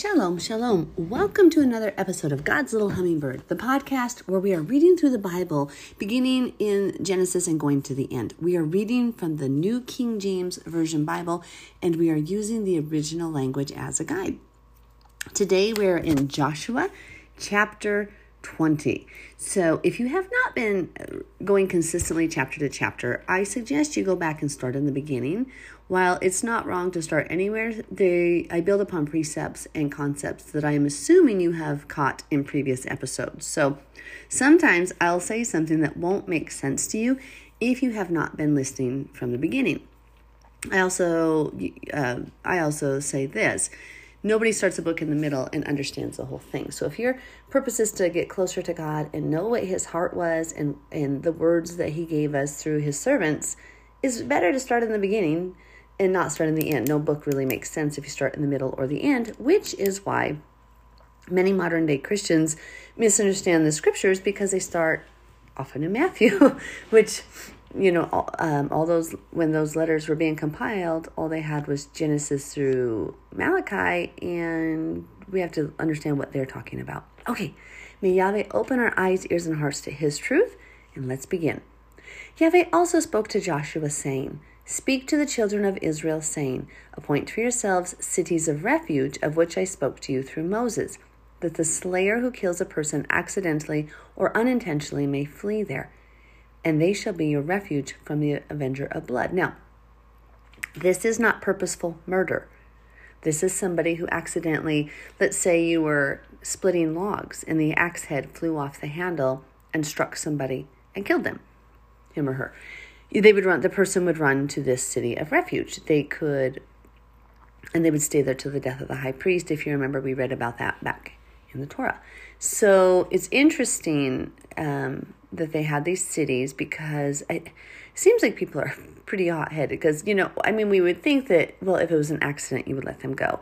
Shalom, shalom. Welcome to another episode of God's Little Hummingbird, the podcast where we are reading through the Bible, beginning in Genesis and going to the end. We are reading from the New King James Version Bible, and we are using the original language as a guide. Today we are in Joshua chapter 20. So, if you have not been going consistently chapter to chapter, I suggest you go back and start in the beginning. While it's not wrong to start anywhere, they I build upon precepts and concepts that I am assuming you have caught in previous episodes. So, sometimes I'll say something that won't make sense to you if you have not been listening from the beginning. I also uh, I also say this Nobody starts a book in the middle and understands the whole thing. So if your purpose is to get closer to God and know what his heart was and, and the words that he gave us through his servants, is better to start in the beginning and not start in the end. No book really makes sense if you start in the middle or the end, which is why many modern day Christians misunderstand the scriptures because they start often in Matthew, which you know, all, um, all those when those letters were being compiled, all they had was Genesis through Malachi, and we have to understand what they're talking about. Okay, may Yahweh open our eyes, ears, and hearts to His truth, and let's begin. Yahweh also spoke to Joshua, saying, Speak to the children of Israel, saying, Appoint for yourselves cities of refuge, of which I spoke to you through Moses, that the slayer who kills a person accidentally or unintentionally may flee there and they shall be your refuge from the avenger of blood. Now, this is not purposeful murder. This is somebody who accidentally, let's say you were splitting logs and the axe head flew off the handle and struck somebody and killed them, him or her. They would run, the person would run to this city of refuge. They could, and they would stay there till the death of the high priest. If you remember, we read about that back in the Torah. So it's interesting um, that they had these cities because it seems like people are pretty hot headed. Because, you know, I mean, we would think that, well, if it was an accident, you would let them go.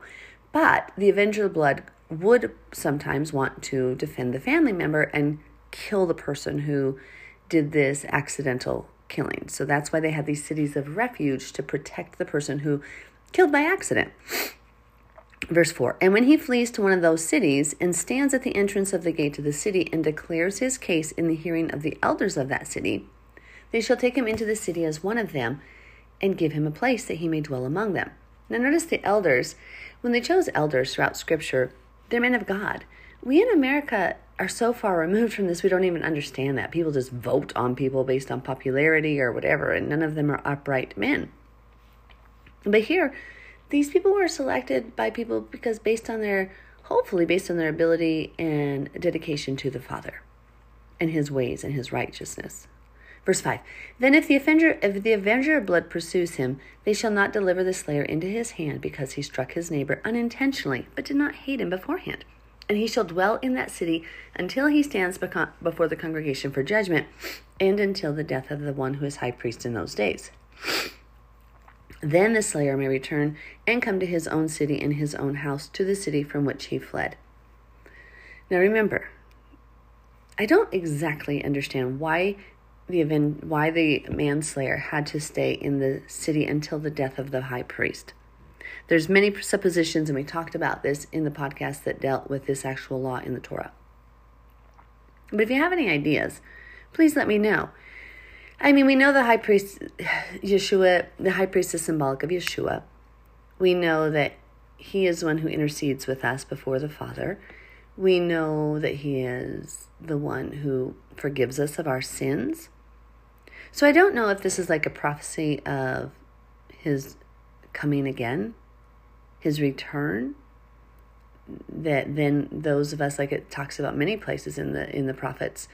But the Avenger of Blood would sometimes want to defend the family member and kill the person who did this accidental killing. So that's why they had these cities of refuge to protect the person who killed by accident. Verse 4 And when he flees to one of those cities and stands at the entrance of the gate of the city and declares his case in the hearing of the elders of that city, they shall take him into the city as one of them and give him a place that he may dwell among them. Now, notice the elders, when they chose elders throughout Scripture, they're men of God. We in America are so far removed from this, we don't even understand that. People just vote on people based on popularity or whatever, and none of them are upright men. But here, these people were selected by people because based on their hopefully based on their ability and dedication to the Father and his ways and his righteousness. Verse 5 Then if the avenger if the avenger of blood pursues him, they shall not deliver the slayer into his hand because he struck his neighbor unintentionally, but did not hate him beforehand. And he shall dwell in that city until he stands before the congregation for judgment, and until the death of the one who is high priest in those days. Then the slayer may return and come to his own city and his own house to the city from which he fled. Now remember, I don't exactly understand why the event, why the manslayer had to stay in the city until the death of the high priest. There's many suppositions, and we talked about this in the podcast that dealt with this actual law in the Torah. But if you have any ideas, please let me know. I mean, we know the high priest, Yeshua, the high priest is symbolic of Yeshua. We know that he is one who intercedes with us before the Father. We know that he is the one who forgives us of our sins. So I don't know if this is like a prophecy of his coming again, his return. That then those of us, like it talks about many places in the in the prophets,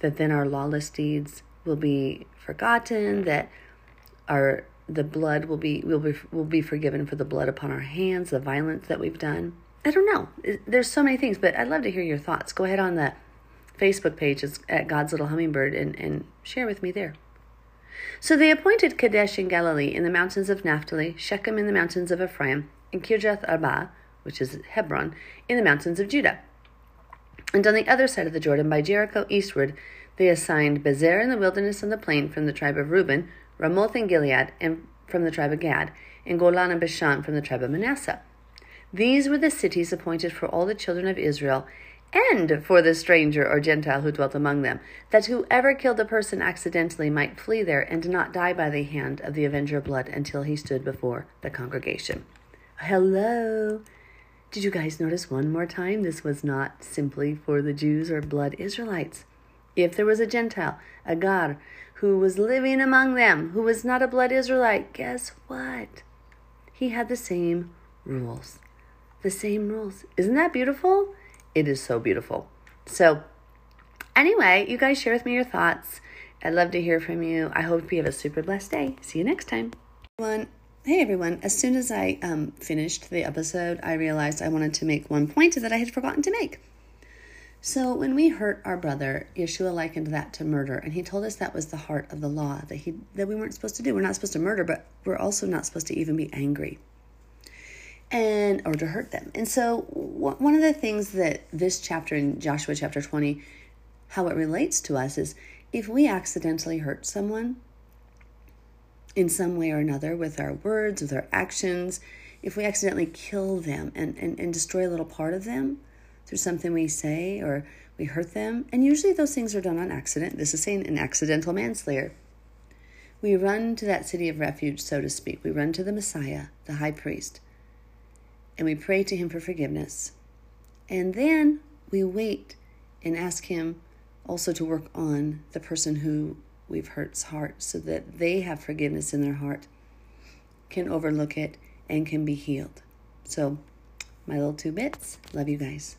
that then our lawless deeds will be forgotten, that our the blood will be will be will be forgiven for the blood upon our hands, the violence that we've done. I don't know. There's so many things, but I'd love to hear your thoughts. Go ahead on the Facebook page at God's Little Hummingbird and, and share with me there. So they appointed Kadesh in Galilee, in the mountains of Naphtali, Shechem in the mountains of Ephraim, and Kirjath Arba, which is Hebron, in the mountains of Judah. And on the other side of the Jordan, by Jericho eastward, they assigned Bezer in the wilderness and the plain from the tribe of Reuben, Ramoth in Gilead and from the tribe of Gad, and Golan and Bashan from the tribe of Manasseh. These were the cities appointed for all the children of Israel and for the stranger or Gentile who dwelt among them, that whoever killed a person accidentally might flee there and not die by the hand of the avenger of blood until he stood before the congregation. Hello. Did you guys notice one more time? This was not simply for the Jews or blood Israelites. If there was a Gentile, a Gar, who was living among them, who was not a blood Israelite, guess what? He had the same rules. The same rules. Isn't that beautiful? It is so beautiful. So, anyway, you guys share with me your thoughts. I'd love to hear from you. I hope you have a super blessed day. See you next time. Everyone, hey everyone. As soon as I um, finished the episode, I realized I wanted to make one point that I had forgotten to make. So when we hurt our brother, Yeshua likened that to murder, and he told us that was the heart of the law that he that we weren't supposed to do. We're not supposed to murder, but we're also not supposed to even be angry and or to hurt them. And so one of the things that this chapter in Joshua chapter 20 how it relates to us is if we accidentally hurt someone in some way or another with our words, with our actions, if we accidentally kill them and, and, and destroy a little part of them, through something we say or we hurt them. And usually those things are done on accident. This is saying an accidental manslayer. We run to that city of refuge, so to speak. We run to the Messiah, the high priest, and we pray to him for forgiveness. And then we wait and ask him also to work on the person who we've hurt's heart so that they have forgiveness in their heart, can overlook it, and can be healed. So, my little two bits. Love you guys.